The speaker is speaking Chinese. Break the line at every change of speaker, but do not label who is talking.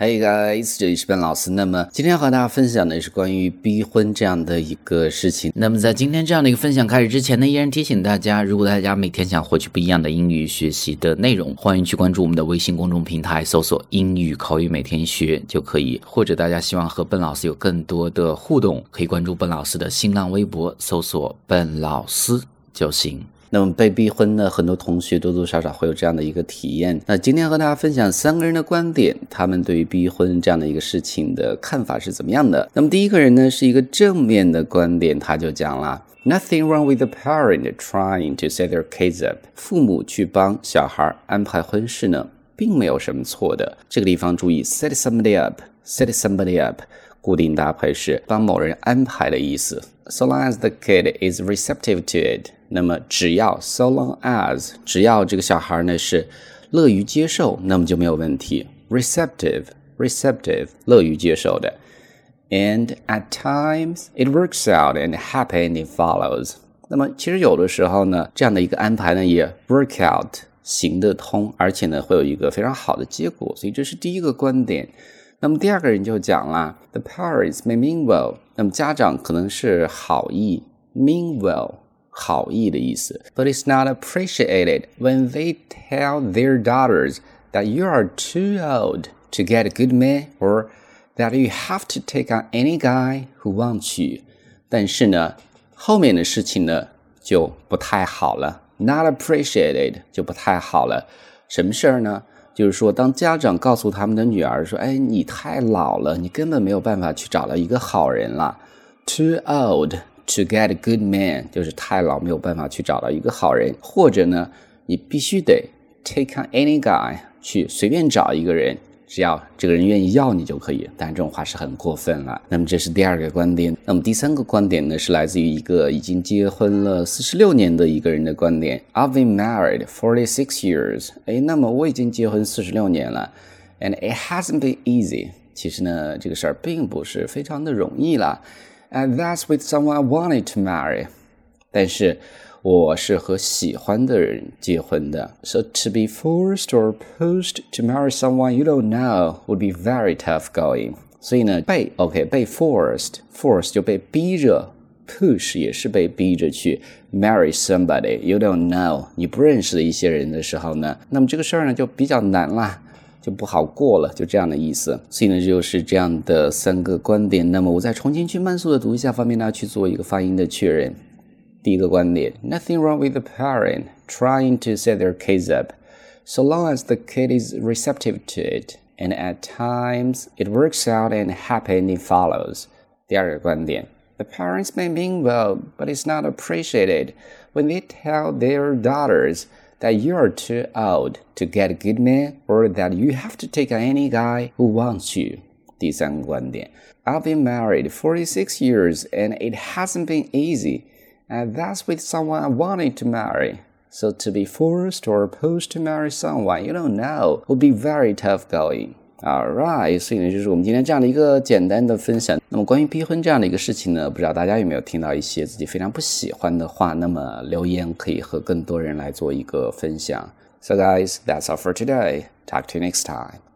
Hey guys，这里是笨老师。那么今天要和大家分享的是关于逼婚这样的一个事情。那么在今天这样的一个分享开始之前呢，依然提醒大家，如果大家每天想获取不一样的英语学习的内容，欢迎去关注我们的微信公众平台，搜索“英语口语每天学”就可以。或者大家希望和笨老师有更多的互动，可以关注笨老师的新浪微博，搜索“笨老师”就行。那么被逼婚呢，很多同学多多少少会有这样的一个体验。那今天和大家分享三个人的观点，他们对于逼婚这样的一个事情的看法是怎么样的？那么第一个人呢，是一个正面的观点，他就讲了：Nothing wrong with the parent trying to set their kids up。父母去帮小孩安排婚事呢，并没有什么错的。这个地方注意，set somebody up，set somebody up，固定搭配是帮某人安排的意思。So long as the kid is receptive to it。那么只要 so long as 只要这个小孩呢是乐于接受，那么就没有问题。receptive receptive 乐于接受的。And at times it works out and happy and it follows。那么其实有的时候呢，这样的一个安排呢也 work out 行得通，而且呢会有一个非常好的结果。所以这是第一个观点。那么第二个人就讲了，the parents may mean well。那么家长可能是好意，mean well。好意的意思，but it's not appreciated when they tell their daughters that you are too old to get a good man or that you have to take on any guy who wants you。但是呢，后面的事情呢就不太好了，not appreciated 就不太好了。什么事儿呢？ 就是说，当家长告诉他们的女儿说：“哎，你太老了，你根本没有办法去找到一个好人了，too old。” To get good man，就是太老没有办法去找到一个好人，或者呢，你必须得 take on any guy，去随便找一个人，只要这个人愿意要你就可以。但这种话是很过分了。那么这是第二个观点。那么第三个观点呢，是来自于一个已经结婚了四十六年的一个人的观点。I've been married forty six years。哎，那么我已经结婚四十六年了，and it hasn't been easy。其实呢，这个事儿并不是非常的容易了。And that's with someone I wanted to marry，但是我是和喜欢的人结婚的。So to be forced or pushed to marry someone you don't know would be very tough going。所以呢，被 OK 被 forced forced 就被逼着，push 也是被逼着去 marry somebody you don't know 你不认识的一些人的时候呢，那么这个事儿呢就比较难啦。就不好过了，就这样的意思。所以呢，就是这样的三个观点。那么我再重新去慢速的读一下，方便大家去做一个发音的确认。第一个观点：Nothing wrong with the parent trying to set their kids up, so long as the kid is receptive to it, and at times it works out and happy ending follows. 第二个观点：The parents may mean well, but it's not appreciated when they tell their daughters that you are too old to get a good man or that you have to take any guy who wants you. 第三个观点，I've been married 46 years and it hasn't been easy, and that's with someone I wanted to marry. So to be forced or opposed to marry someone you don't know would be very tough going. Alright，所以呢，就是我们今天这样的一个简单的分享。那么关于逼婚这样的一个事情呢，不知道大家有没有听到一些自己非常不喜欢的话？那么留言可以和更多人来做一个分享。So guys, that's all for today. Talk to you next time.